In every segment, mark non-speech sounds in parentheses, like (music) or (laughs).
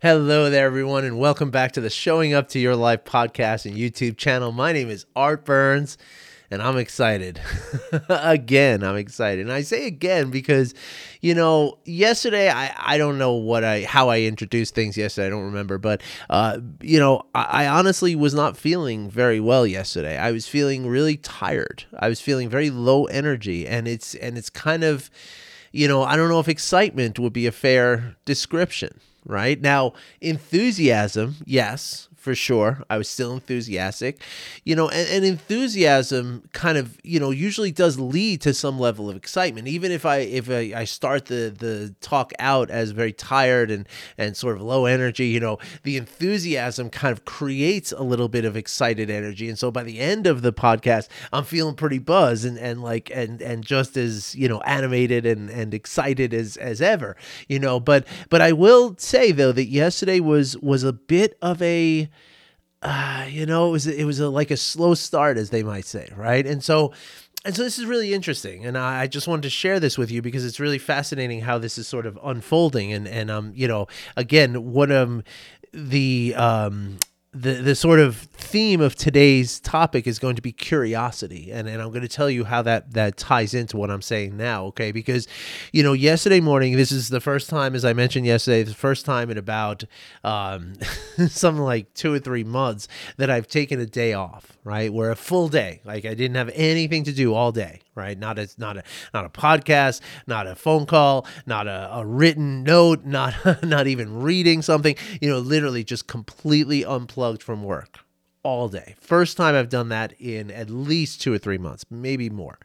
Hello there, everyone, and welcome back to the Showing Up to Your Life podcast and YouTube channel. My name is Art Burns, and I'm excited. (laughs) again, I'm excited. And I say again because, you know, yesterday I, I don't know what I how I introduced things yesterday. I don't remember, but uh, you know, I, I honestly was not feeling very well yesterday. I was feeling really tired. I was feeling very low energy, and it's and it's kind of you know, I don't know if excitement would be a fair description right? Now, enthusiasm, yes, for sure. I was still enthusiastic, you know, and, and, enthusiasm kind of, you know, usually does lead to some level of excitement. Even if I if I, I start the the talk out as very tired and and sort of low energy, you know, the enthusiasm kind of creates a little bit of excited energy. And so by the end of the podcast, I'm feeling pretty buzzed and and like and and just as, you know, animated and and excited as as ever, you know, but but I will say though that yesterday was was a bit of a uh, you know, it was it was a, like a slow start, as they might say, right? And so, and so this is really interesting, and I, I just wanted to share this with you because it's really fascinating how this is sort of unfolding, and and um, you know, again, what um, the um, the the sort of theme of today's topic is going to be curiosity. And and I'm going to tell you how that that ties into what I'm saying now okay? Because you know yesterday morning this is the first time as I mentioned yesterday the first time in about um (laughs) something like 2 or 3 months that I've taken a day off right? Where a full day like I didn't have anything to do all day right? Not a not a not a podcast not a phone call not a, a written note (laughs) not not even reading something. You know literally just completely unplugged from work all day. First time i've done that in at least two or three months maybe more.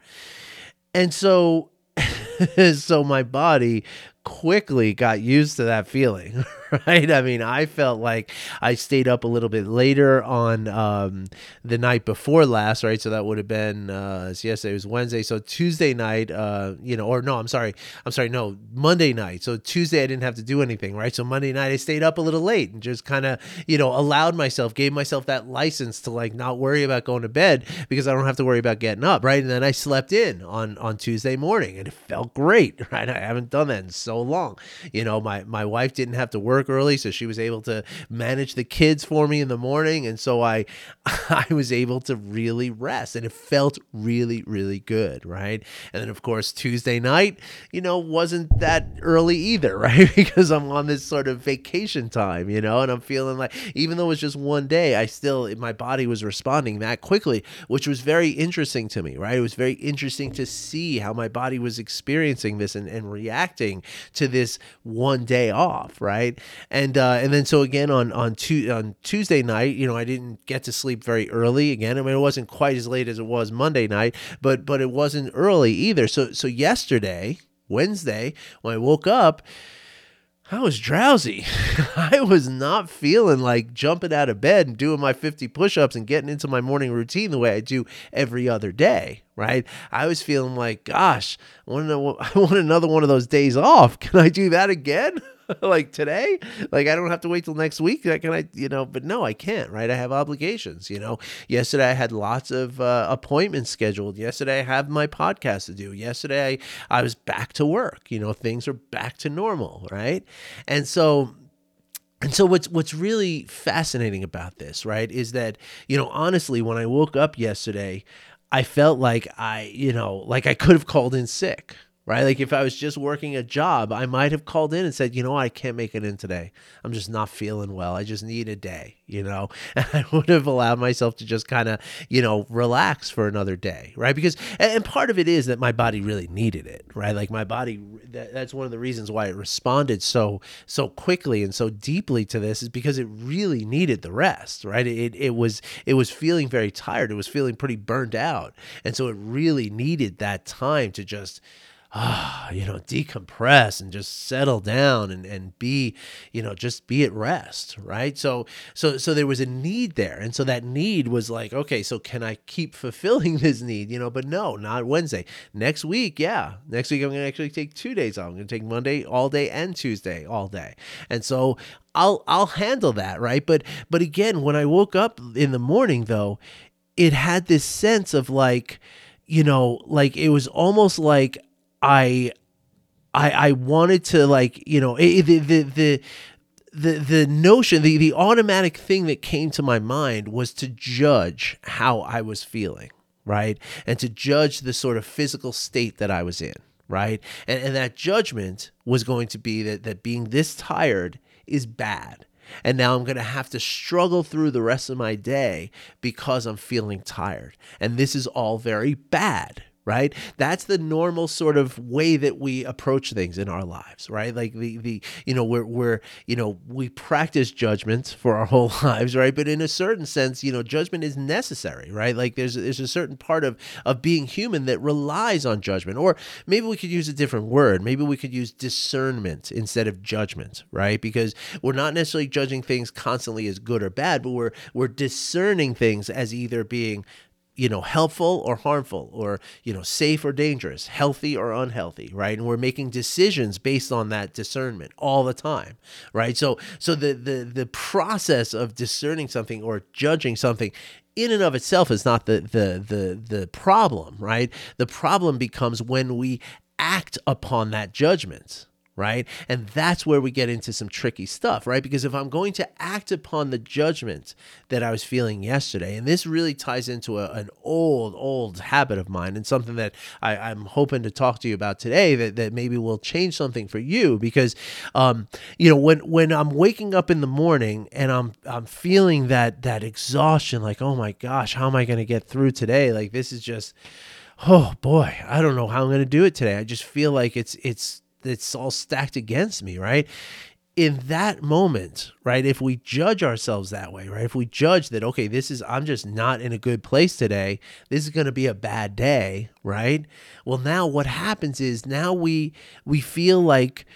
And so (laughs) so my body quickly got used to that feeling (laughs) (laughs) right? I mean, I felt like I stayed up a little bit later on um, the night before last, right? So that would have been uh, so was Wednesday, so Tuesday night, uh, you know, or no, I'm sorry, I'm sorry, no, Monday night. So Tuesday I didn't have to do anything, right? So Monday night I stayed up a little late and just kind of, you know, allowed myself, gave myself that license to like not worry about going to bed because I don't have to worry about getting up, right? And then I slept in on on Tuesday morning and it felt great, (laughs) right? I haven't done that in so long. You know, my my wife didn't have to work work early, so she was able to manage the kids for me in the morning, and so I (laughs) I was able to really rest, and it felt really really good, right? And then of course Tuesday night, you know, wasn't that early either, (laughs) right? because I'm on this sort of vacation time, you know, and I'm feeling like even though it was just one day, I still my body was responding that quickly, which was very interesting to me, right? It was very interesting to see how my body was experiencing this and, and reacting to this one day off, right? And uh, and then so again on on tu- on Tuesday night, you know, I didn't get to sleep very early. Again, I mean, it wasn't quite as late as it was Monday night, but but it wasn't early either. So so yesterday, Wednesday, when I woke up. I was drowsy. (laughs) I was not feeling like jumping out of bed and doing my 50 push ups and getting into my morning routine the way I do every other day, right? I was feeling like, gosh, I want, to, (laughs) I want another one of those days off. Can I do that again? (laughs) (laughs) like today? Like i don't have to wait till next week? Can i you know but no i can't right? I have obligations you know? Yesterday i had lots of uh, appointments scheduled. Yesterday i have my podcast to do. Yesterday I, I was back to work. You know things are back to normal right? And so and so what's what's really fascinating about this, right, is that, you know, honestly, when I woke up yesterday, I felt like I, you know, like I could have called in sick, right? Like if I was just working a job, I might have called in and said, you know, I can't make it in today. I'm just not feeling well. I just need a day, you know? (laughs) And I would have allowed myself to just kind of, you know, relax for another day, right? Because, and part of it is that my body really needed it, right? Like my body, that, that's one of the reasons why it responded so, so quickly and so deeply to this is because it really needed the rest, right? It, it was, it was feeling very tired. It was feeling pretty burned out. And so it really needed that time to just, ah, you know, decompress and just settle down and, and be, you know, just be at rest, right? So so so there was a need there. And so that need was like, okay, so can I keep (laughs) fulfilling this need? You know, but no, not Wednesday. Next week, yeah. Next week I'm gonna actually take two days off. I'm gonna take Monday all day and Tuesday all day. And so I'll I'll handle that, right? But but again, when I woke up in the morning though, it had this sense of like, you know, like it was almost like I I I wanted to like you know it, the the the the the notion the the automatic thing that came to my mind was to judge how I was feeling, right? And to judge the sort of physical state that I was in, right? And and that judgment was going to be that that being this tired is bad. And now I'm going to have to struggle through the rest of my day because I'm feeling tired. And this is all very bad, right? That's the normal sort of way that we approach things in our lives right? Like the the you know we're we're you know we practice judgment for our (laughs) whole lives right? But in a certain sense you know judgment is necessary right? Like there's there's a certain part of of being human that relies on judgment. Or maybe we could use a different word. Maybe we could use discernment instead of judgment right? Because we're not necessarily judging things constantly as good or bad but we're we're discerning things as either being you know helpful or harmful or you know safe or dangerous healthy or unhealthy right? And we're making decisions based on that discernment all the time right? So so the the the process of discerning something or judging something in and of itself is not the the the the problem right? The problem becomes when we act upon that judgment right? And that's where we get into some tricky stuff, right? Because if I'm going to act upon the judgment that I was feeling yesterday, and this really ties into a, an old, old habit of mine and something that I, am hoping to talk to you about today that, that maybe will change something for you because um, you know, when when I'm waking up in the morning and I'm I'm feeling that that exhaustion, like, oh my gosh, how am I gonna get through today? Like this is just oh boy, I don't know how I'm going to do it today. I just feel like it's it's it's all stacked against me, right? in that moment, right, if we judge ourselves that way, right, if we judge that, okay, this is, I'm just not in a good place today, this is going to be a bad day, right? Well, now what happens is now we, we feel like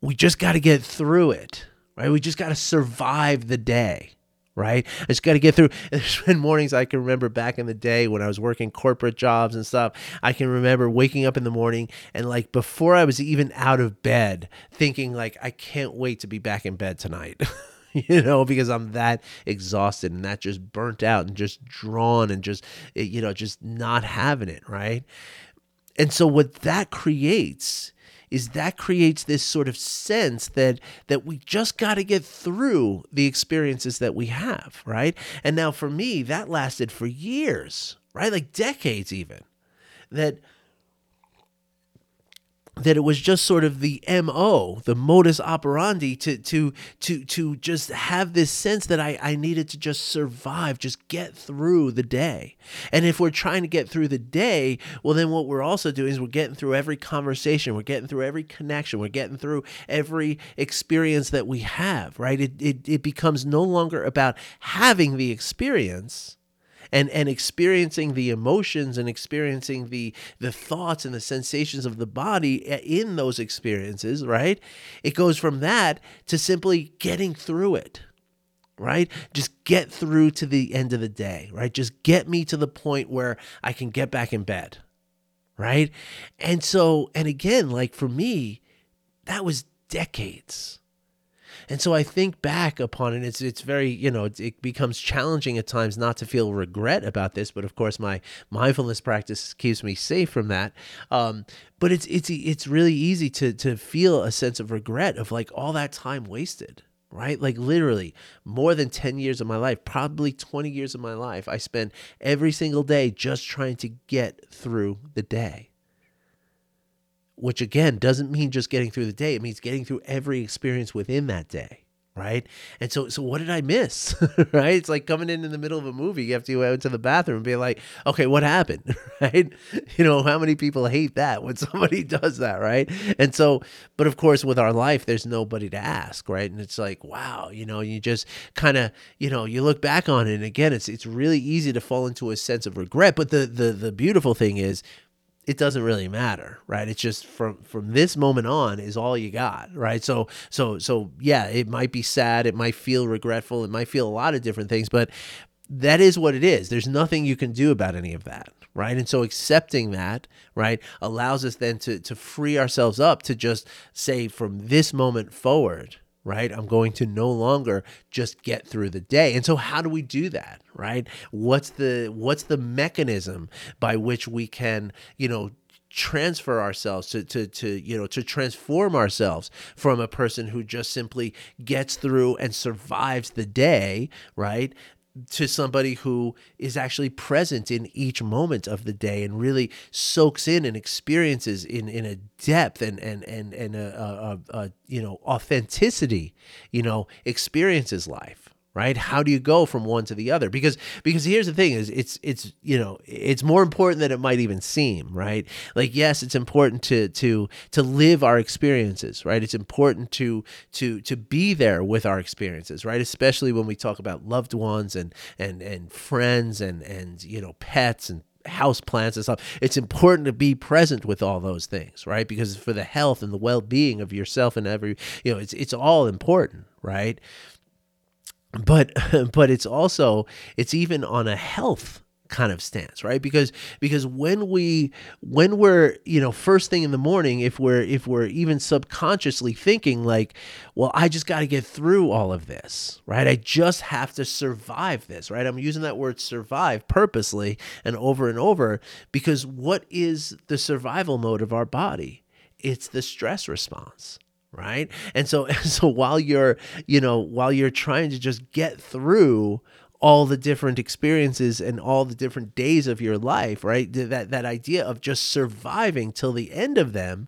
we just got to get through it, right? We just got to survive the day right? I just got to get through. (laughs) There's been mornings I can remember back in the day when I was working corporate jobs and stuff. I can remember waking up in the morning and like before I was even out of bed, thinking like I can't wait to be back in bed tonight. (laughs) you know, because I'm that exhausted and that just burnt out and just drawn and just, eh, you know, just not having it, right? And so what that creates is that creates this sort of sense that that we just got to get through the experiences that we have, right? And now for me, that lasted for years, right? Like decades even. That that it was just sort of the mo the modus operandi to to to to just have this sense that I, I needed to just survive just get through the day. And if we're trying to get through the day well then what we're also doing is we're getting through every conversation we're getting through every connection we're getting through every experience that we have right? It, it, it becomes no longer about having the experience and and experiencing the emotions and experiencing the the thoughts and the sensations of the body eh, in those experiences right? It goes from that to simply getting through it right? Just get through to the end of the day right? Just get me to the point where i can get back in bed right? And so and again like for me that was decades and so I think back upon it. It's it's very you know it, it, becomes challenging at times not to feel regret about this, but of course my mindfulness practice keeps me safe from that. Um, but it's it's it's really easy to to feel a sense of regret of like all that time wasted right? Like literally more than 10 years of my life, probably 20 years of my life, I spent every single day just trying to get through the day which again doesn't mean just getting through the day. It means getting through every experience within that day. Right. And so, so what did I miss? (laughs) right. It's like coming in in the middle of a movie. You have to go into the bathroom and be like, okay, what happened? (laughs) right. You know, how many people hate that when (laughs) somebody does that? Right. And so, but of course, with our life, there's nobody to ask. Right. And it's like, wow, you know, you just kind of, you know, you look back on it and again, it's, it's really easy to fall into a sense of regret. But the, the, the beautiful thing is it doesn't really matter right? It's just from from this moment on is all you got right? So so so yeah it might be sad it might feel regretful it might feel a lot of different things but that is what it is. There's nothing you can do about any of that right? And so accepting that right allows us then to to free ourselves up to just say from this moment forward right? I'm going to no longer just get through the day. And so how do we do that, right? What's the what's the mechanism by which we can, you know, transfer ourselves to to to you know to transform ourselves from a person who just simply gets through and survives the day right to somebody who is actually present in each moment of the day and really soaks in and experiences in in a depth and and and and a, a, a you know authenticity you know experiences life right? How do you go from one to the other? Because because here's the thing is it's it's you know it's more important than it might even seem right? Like yes it's important to to to live our experiences right? It's important to to to be there with our experiences right? Especially when we talk about loved ones and and and friends and and you know pets and house plants and stuff. It's important to be present with all those things right? Because for the health and the well-being of yourself and every you know it's it's all important right but (laughs) but it's also it's even on a health kind of stance right? Because because when we when we're you know first thing in the morning if we're if we're even subconsciously thinking like well i just got to get through all of this right? I just have to survive this right? I'm using that word survive purposely and over and over because what is the survival mode of our body? It's the stress response right? And so (laughs) so while you're you know while you're trying to just get through all the different experiences and all the different days of your life right that that idea of just surviving till the end of them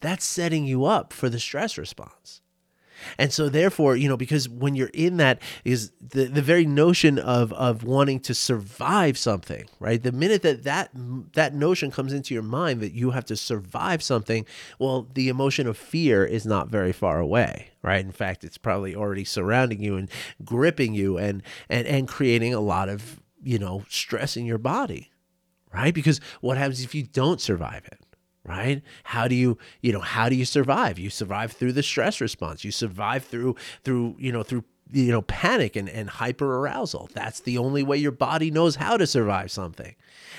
that's setting you up for the stress response and so therefore, you know, because when you're in that is the, the very notion of of wanting to survive something, right? The minute that that that notion comes into your mind that you have to survive something, well, the emotion of fear is not very far away, right? In fact, it's probably already surrounding you and gripping you and and and creating a lot of, you know, stress in your body, right? Because what happens if you don't survive it? Right? How do you you know how do you survive? You survive through the stress response. You survive through through you know through you know panic and, and hyper arousal that's the only way your body knows how to survive something.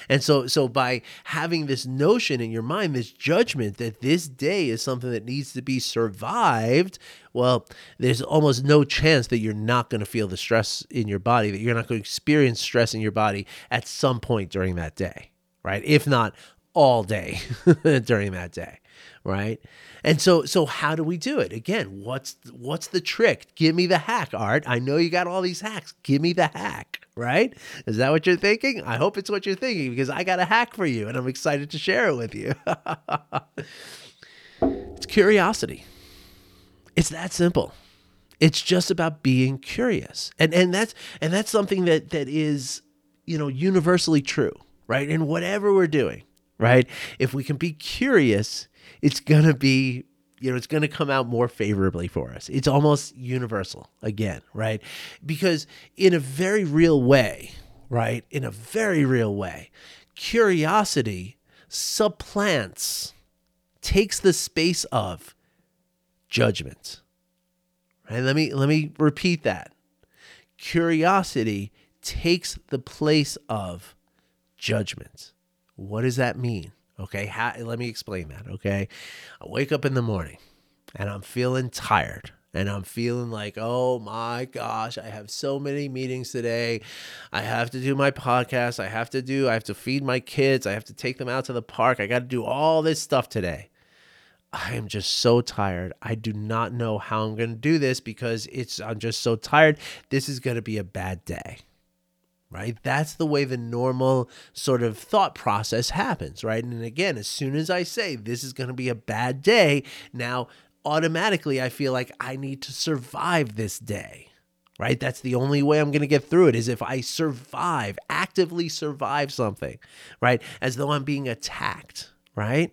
And so so by having this notion in your mind this judgment that this day is something that needs to be survived well there's almost no chance that you're not going to feel the stress in your body that you're not going to experience stress in your body at some point during that day right? If not all day (laughs) during that day right? And so so how do we do it? Again what's what's the trick? Give me the hack art. I know you got all these hacks. Give me the hack right? Is that what you're thinking? I hope it's what you're thinking because i got a hack for you and i'm excited to share it with you. (laughs) It's curiosity. It's that simple. It's just about being curious. And and that's and that's something that that is you know universally true right? In whatever we're doing right? If we can be curious, it's going to be you know, it's going to come out more favorably for us. It's almost universal again, right? Because in a very real way, right? In a very real way, curiosity supplants, takes the space of judgment. Right? Let me let me repeat that. Curiosity takes the place of judgment. What does that mean? Okay, How, let me explain that. Okay, I wake up in the morning and I'm feeling tired and I'm feeling like, oh my gosh, I have so many meetings today. I have to do my podcast. I have to do, I have to feed my kids. I have to take them out to the park. I got to do all this stuff today. I am just so tired. I do not know how I'm going to do this because it's, I'm just so tired. This is going to be a bad day right? That's the way the normal sort of thought process happens, right? And again, as soon as I say this is going to be a bad day, now automatically I feel like I need to survive this day. Right? That's the only way I'm going to get through it is if I survive, actively survive something, right? As though I'm being attacked, right?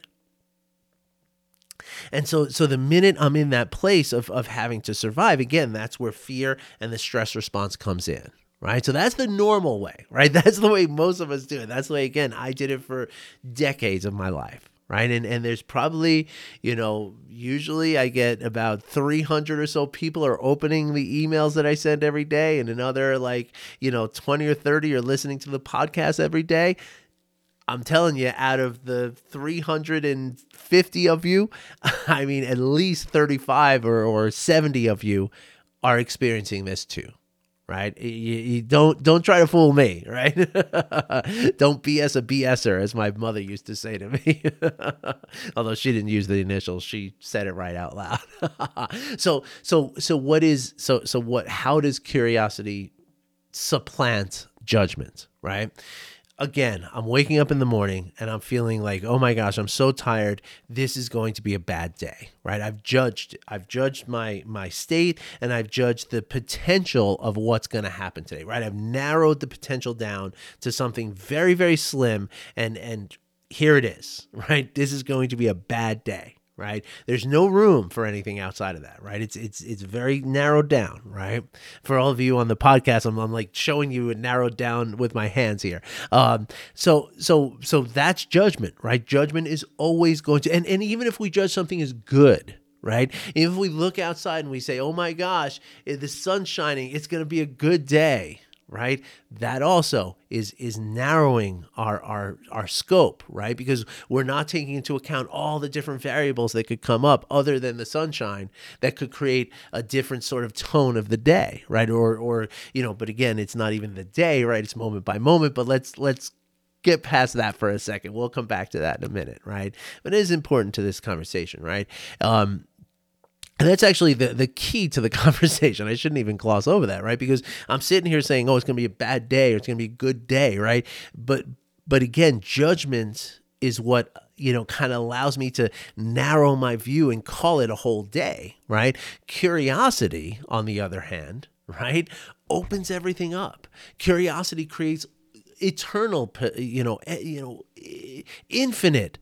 And so so the minute I'm in that place of of having to survive, again, that's where fear and the stress response comes in right? So that's the normal way, right? (laughs) That's the way most of us do it. That's the way, again, I did it for decades of my life. Right. And, and there's probably, you know, usually I get about 300 or so people are opening the emails that I send every day, and another like, you know, 20 or 30 are listening to the podcast every day. I'm telling you, out of the 350 of you, (laughs) I mean, at least 35 or, or 70 of you are experiencing this too right? You, you don't don't try to fool me, (laughs) right? don't BS a BSer, as my mother used to say to me. (laughs) Although she didn't use the initials, she said it right out loud. (laughs) so so so what is so so what? How does curiosity supplant judgment, right? Again, I'm waking up in the morning and I'm feeling like, oh my gosh, I'm so tired. This is going to be a bad day, right? I've judged, I've judged my my state and I've judged the potential of what's going to happen today, right? I've narrowed the potential down to something very, very slim, and and here it is, (laughs) right? This is going to be a bad day right? There's no room for anything outside of that, right? It's it's it's very narrowed down, right? For all of you on the podcast, I'm, I'm like showing you it narrowed down with my hands here. Um, so so so that's judgment, right? Judgment is always going to, and and even if we judge something as good, right? If we look outside and we say, "Oh my gosh, the sun's shining, it's going to be a good day," right that also is is narrowing our our our scope right because we're not taking into account all the different variables that could come up other than the sunshine that could create a different sort of tone of the day right or or you know but again it's not even the day right it's moment by moment but let's let's get past that for a second. We'll come back to that in a minute, right? But it is important to this conversation, right? Um, and that's actually the, the key to the (laughs) conversation. I shouldn't even gloss over that, right? Because I'm sitting here saying, oh, it's going to be a bad day or it's going to be a good day, right? But but again, judgment is what you know kind of allows me to narrow my view and call it a whole day, right? Curiosity, on the other hand, right, opens everything up. Curiosity creates eternal, you know, eh, you know, infinite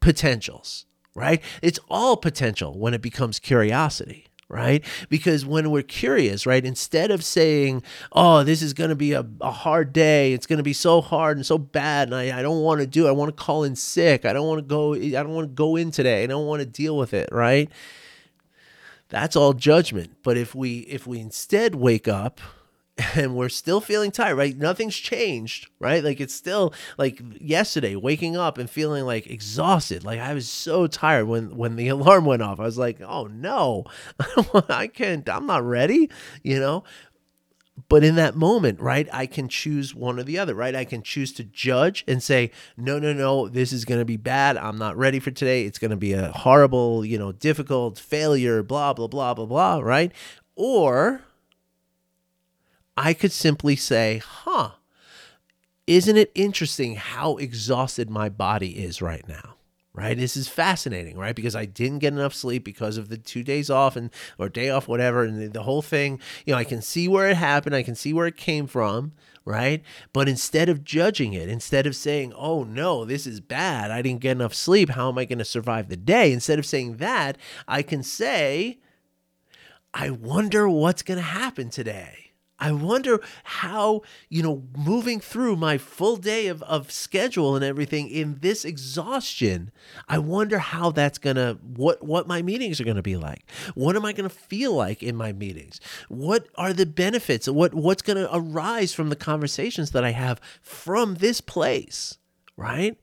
potentials right? It's all potential when it becomes curiosity right? Because when we're curious, right, instead of saying, oh, this is going to be a, a hard day, it's going to be so hard and so bad, and I, I don't want to do it, I want to call in sick, I don't want to go, I don't want to go in today, I don't want to deal with it, right? That's all judgment. But if we if we instead wake up (laughs) and we're still feeling tired, right? Nothing's changed, right? Like it's still like yesterday, waking up and feeling like exhausted. Like I was so tired when when the (laughs) alarm went off. I was like, "Oh no, (laughs) I can't. I'm not ready," you know. But in that moment, right, I can choose one or the other, right? I can choose to judge and say, no, no, no, this is going to be bad. I'm not ready for today. It's going to be a horrible, you know, difficult failure, blah, blah, blah, blah, blah, right? Or I could simply say, huh, isn't it interesting how exhausted my body is right now? Right? This is fascinating, right? Because I didn't get enough sleep because of the two days off and or day off, whatever, and the, the whole thing. You know, I can see where it happened, I can see where it came from, right? But instead of judging it, instead of saying, oh no, this is bad, I didn't get enough sleep, how am I going to survive the day? Instead of saying that, I can say, I wonder what's going to happen today. I wonder how, you know, moving through my full day of, of schedule and everything in this exhaustion, I wonder how that's gonna what what my meetings are gonna be like. What am I gonna feel like in my meetings? What are the benefits? What what's gonna arise from the conversations that I have from this place? Right?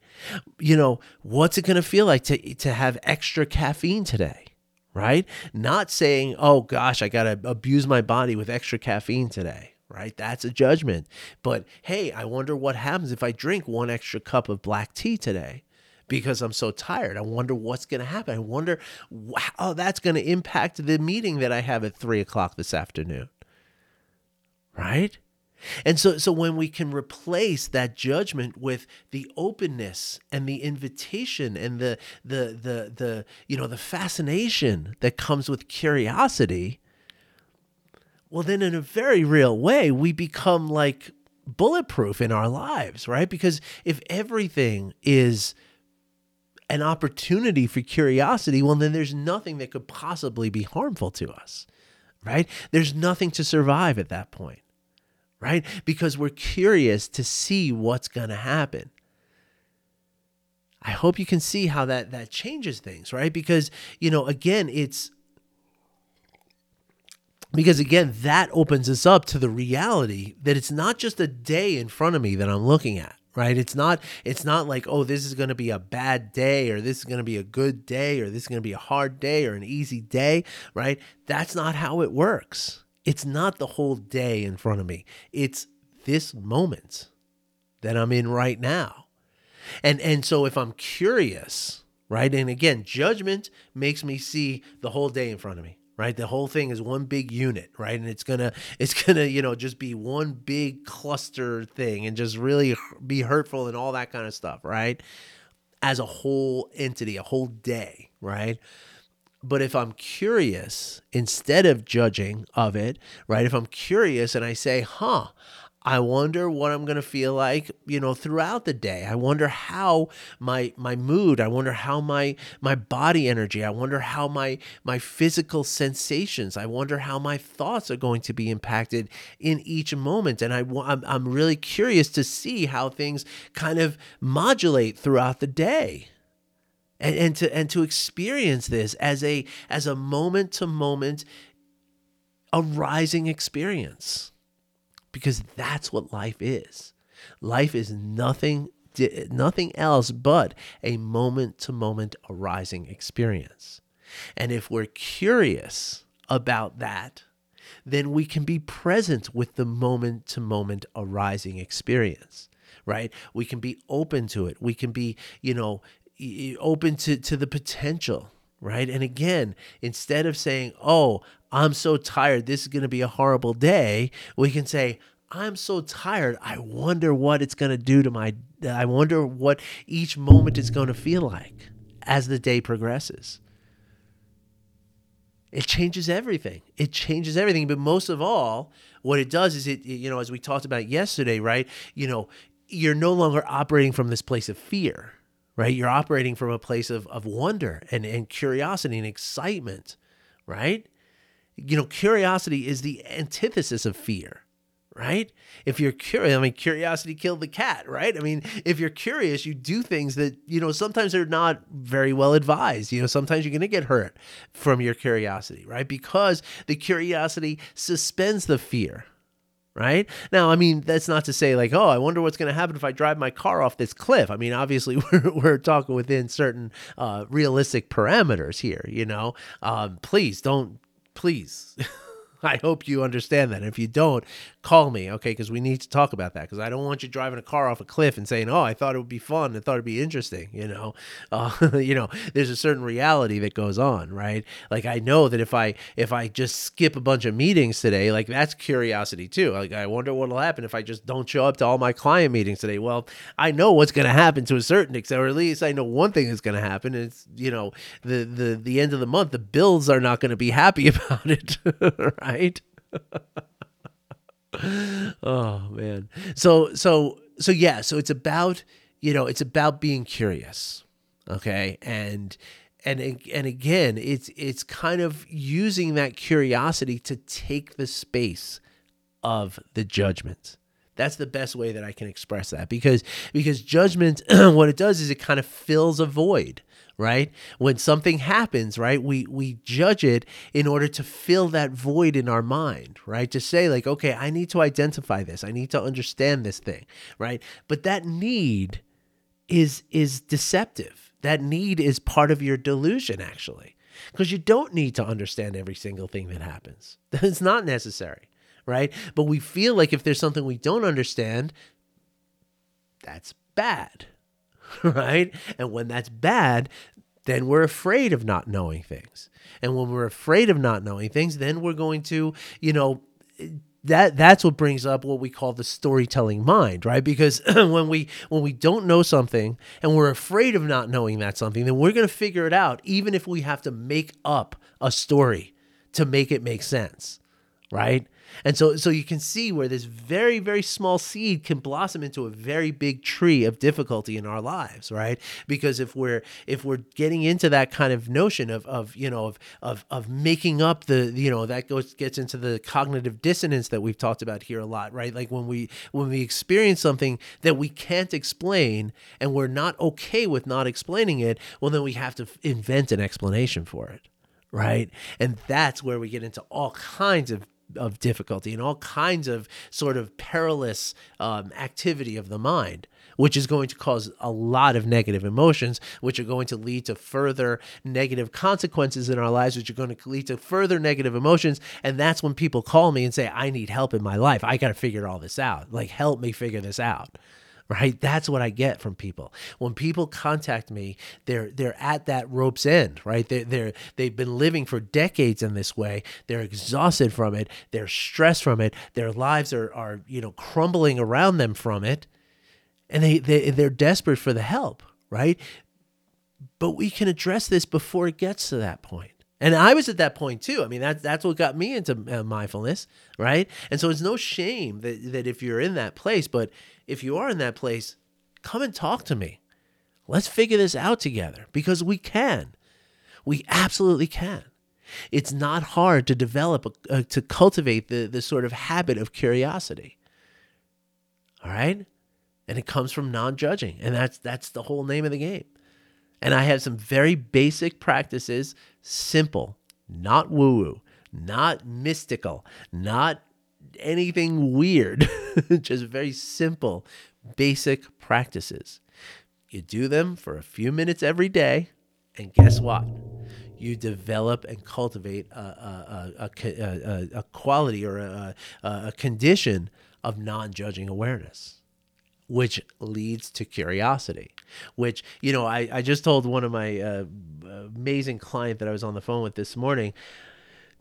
You know, what's it gonna feel like to to have extra caffeine today? Right? Not saying, oh gosh, I got to abuse my body with extra caffeine today, right? That's a judgment. But hey, I wonder what happens if I drink one extra cup of black tea today because I'm so tired. I wonder what's going to happen. I wonder how that's going to impact the meeting that I have at three o'clock this afternoon, right? And so, so when we can replace that judgment with the openness and the invitation and the the the the you know the fascination that comes with curiosity, well, then in a very real way, we become like bulletproof in our lives, right? Because if everything is an opportunity for curiosity, well, then there's nothing that could possibly be harmful to us, right? There's nothing to survive at that point right? Because we're curious to see what's going to happen. I hope you can see how that that changes things, right? Because, you know, again, it's because again, that opens us up to the reality that it's not just a day in front of me that I'm looking at right it's not it's not like oh this is going to be a bad day or this is going to be a good day or this is going to be a hard day or an easy day right that's not how it works It's not the whole day in front of me. It's this moment that I'm in right now. And and so if I'm curious, right? And again, judgment makes me see the whole day in front of me right the whole thing is one big unit right and it's gonna (laughs) it's gonna you know just be one big cluster thing and just really be hurtful and all that kind of stuff right as a whole entity a whole day right but if i'm curious instead of judging of it right if i'm curious and i say huh I wonder what I'm going to feel like, you know, throughout the day. I wonder how my my mood, I wonder how my my body energy, I wonder how my my physical sensations, I wonder how my thoughts are going to be impacted in each moment and I I'm, I'm really curious to see how things kind of modulate throughout the day. And, and to and to experience this as a as a moment to moment arising experience because that's what life is. Life is nothing nothing else but a moment to moment arising experience. And if we're curious about that, then we can be present with the moment to moment arising experience, right? We can be open to it. We can be, you know, open to, to the potential, right? And again, instead of saying, oh, I'm so tired, this is going to be a horrible day, we can say, I'm so tired. I wonder what it's going to do to my, I wonder what each moment is going to feel like as the day progresses. It changes everything. It changes everything. But most of all, what it does is it, you know, as we talked about yesterday, right? You know, you're no longer operating from this place of fear, right? You're operating from a place of, of wonder and, and curiosity and excitement, right? You know, curiosity is the antithesis of fear right? If you're curious, I mean, curiosity killed the cat, right? I mean, if you're curious, you do things that, you know, sometimes they're not very well advised. You know, sometimes you're going to get hurt from your curiosity, right? Because the curiosity suspends the fear. Right now, I mean, that's not to say like, oh, I wonder what's going to happen if I drive my car off this cliff. I mean, obviously, (laughs) we're, we're talking within certain uh, realistic parameters here. You know, um, please don't, please. (laughs) I hope you understand that. If you don't, call me, okay? Because we need to talk about that. Because I don't want you driving a car off a cliff and saying, "Oh, I thought it would be fun. I thought it'd be interesting." You know, (laughs) uh, you know, there's a certain reality that goes on, right? Like I know that if I if I just skip a bunch of meetings today, like that's curiosity too. Like I wonder what'll happen if I just don't show up to all my client meetings today. Well, I know what's going to happen to a certain extent, or at least I know one thing is going to happen. It's you know the the the end of the month, the bills are not going to be happy (laughs) about it, (laughs) right? Oh man. So so so yeah, so it's about, you know, it's about being curious. Okay? And and and again, it's it's kind of using that curiosity to take the space of the judgment. That's the best way that I can express that because because judgment (clears throat) what it does is it kind of fills a void right? When something happens right we we judge it in order to fill that void in our mind right? To say like okay i need to identify this. I need to understand this thing right? But that need is is deceptive. That need is part of your delusion actually because you don't need to understand every single thing that happens. (laughs) It's not necessary right? But we feel like if there's something we don't understand that's bad (laughs) right? And when that's bad, then we're afraid of not knowing things. And when we're afraid of not knowing things, then we're going to, you know, that that's what brings up what we call the storytelling mind right because (clears throat) when we when we don't know something and we're afraid of not knowing that something then we're going to figure it out even if we have to make up a story to make it make sense right and so so you can see where this very very small seed can blossom into a very big tree of difficulty in our lives, right? Because if we're if we're getting into that kind of notion of of you know of of of making up the you know that goes gets into the cognitive dissonance that we've talked about here a lot, right? Like when we when we experience something that we can't explain and we're not okay with not explaining it, well then we have to invent an explanation for it right? And that's where we get into all kinds of of difficulty and all kinds of sort of perilous um, activity of the mind which is going to cause a lot of negative emotions, which are going to lead to further negative consequences in our lives, which are going to lead to further negative emotions. And that's when people call me and say, I need help in my life. I got to figure all this out. Like, help me figure this out right? That's what i get from people. When people contact me they're they're at that rope's end right? They're, they're they've been living for decades in this way. They're exhausted from it. They're stressed from it. Their lives are are you know crumbling around them from it. And they, they they're desperate for the help, right? But we can address this before it gets to that point. And I was at that point too. I mean, that's that's what got me into uh, mindfulness, right? And so it's no shame that that if you're in that place, but if you are in that place, come and talk to me. Let's figure this out together because we can. We absolutely can. It's not hard to develop, uh, to cultivate the, the sort of habit of curiosity. All right? and it comes from non-judging and that's that's the whole name of the game and i have some very basic practices simple not woo woo not mystical not anything weird (laughs) just very simple basic practices. You do them for a few minutes every day and guess what? You develop and cultivate a, a, a, a, a quality or a, a condition of non-judging awareness which leads to curiosity which you know i, I just told one of my uh, amazing client that i was on the phone with this morning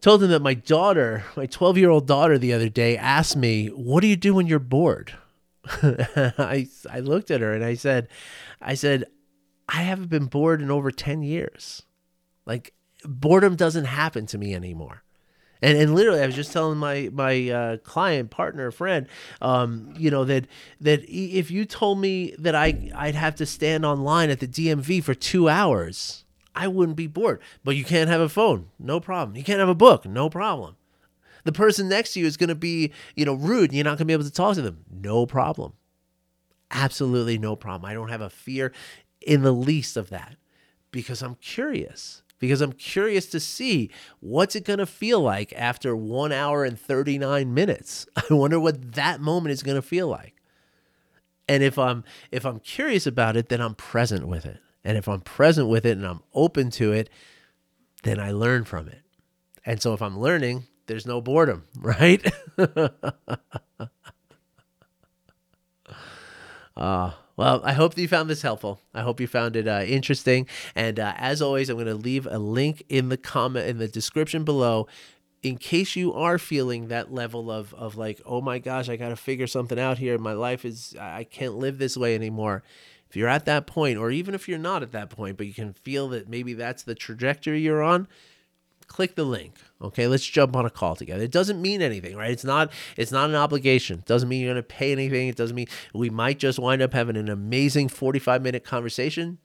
told him that my daughter my 12 year old daughter the other day asked me what do you do when you're bored? (laughs) I, I looked at her and i said i said i haven't been bored in over 10 years. Like boredom doesn't happen to me anymore and and literally, I was just telling my my uh, client, partner, friend, um, you know that that if you told me that I I'd have to stand online at the DMV for two hours, I wouldn't be bored. But you can't have a phone, no problem. You can't have a book, no problem. The person next to you is going to be you know rude, you're not going to be able to talk to them, no problem. Absolutely no problem. I don't have a fear in the least of that because I'm curious because I'm curious to see what's it going to feel like after 1 hour and 39 minutes. (laughs) I wonder what that moment is going to feel like. And if I'm if I'm curious about it, then I'm present with it. And if I'm present with it and I'm open to it, then I learn from it. And so if I'm learning, there's no boredom, (laughs) right? uh (laughs) well, I hope that you found this helpful. I hope you found it uh, interesting. And uh, as always, I'm going to leave a link in the comment in the description below in case you are feeling that level of of like, oh my gosh, I got to figure something out here. My life is I can't live this way anymore. If you're at that point, or even if you're not at that point, but you can feel that maybe that's the trajectory you're on, click the link. Okay, let's jump on a call together. It doesn't mean anything, right? It's not it's not an obligation. It doesn't mean you're going to pay anything. It doesn't mean we might just wind up having an amazing 45 minute conversation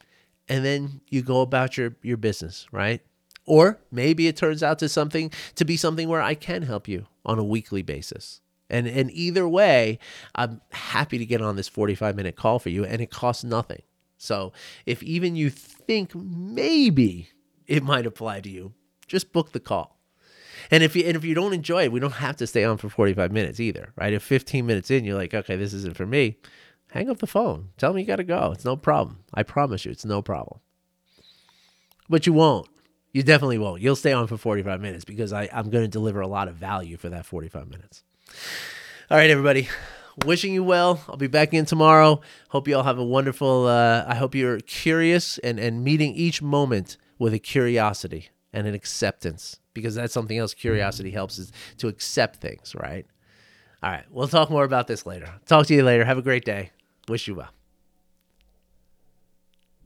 and then you go about your your business, right? Or maybe it turns out to something to be something where I can help you on a weekly basis. And and either way, I'm happy to get on this 45 minute call for you and it costs nothing. So, if even you think maybe it might apply to you, just book the call. And if you and if you don't enjoy it, we don't have to stay on for 45 minutes either, right? If 15 minutes in you're like, "Okay, this isn't for me." Hang up the phone. Tell me you got to go. It's no problem. I promise you, it's no problem. But you won't. You definitely won't. You'll stay on for 45 minutes because I, I'm going to deliver a lot of value for that 45 minutes. All right, everybody. Wishing you well. I'll be back in tomorrow. Hope you all have a wonderful. Uh, I hope you're curious and, and meeting each moment with a curiosity and an acceptance because that's something else curiosity mm-hmm. helps is to accept things, right? All right, we'll talk more about this later. Talk to you later. Have a great day. Wish you well.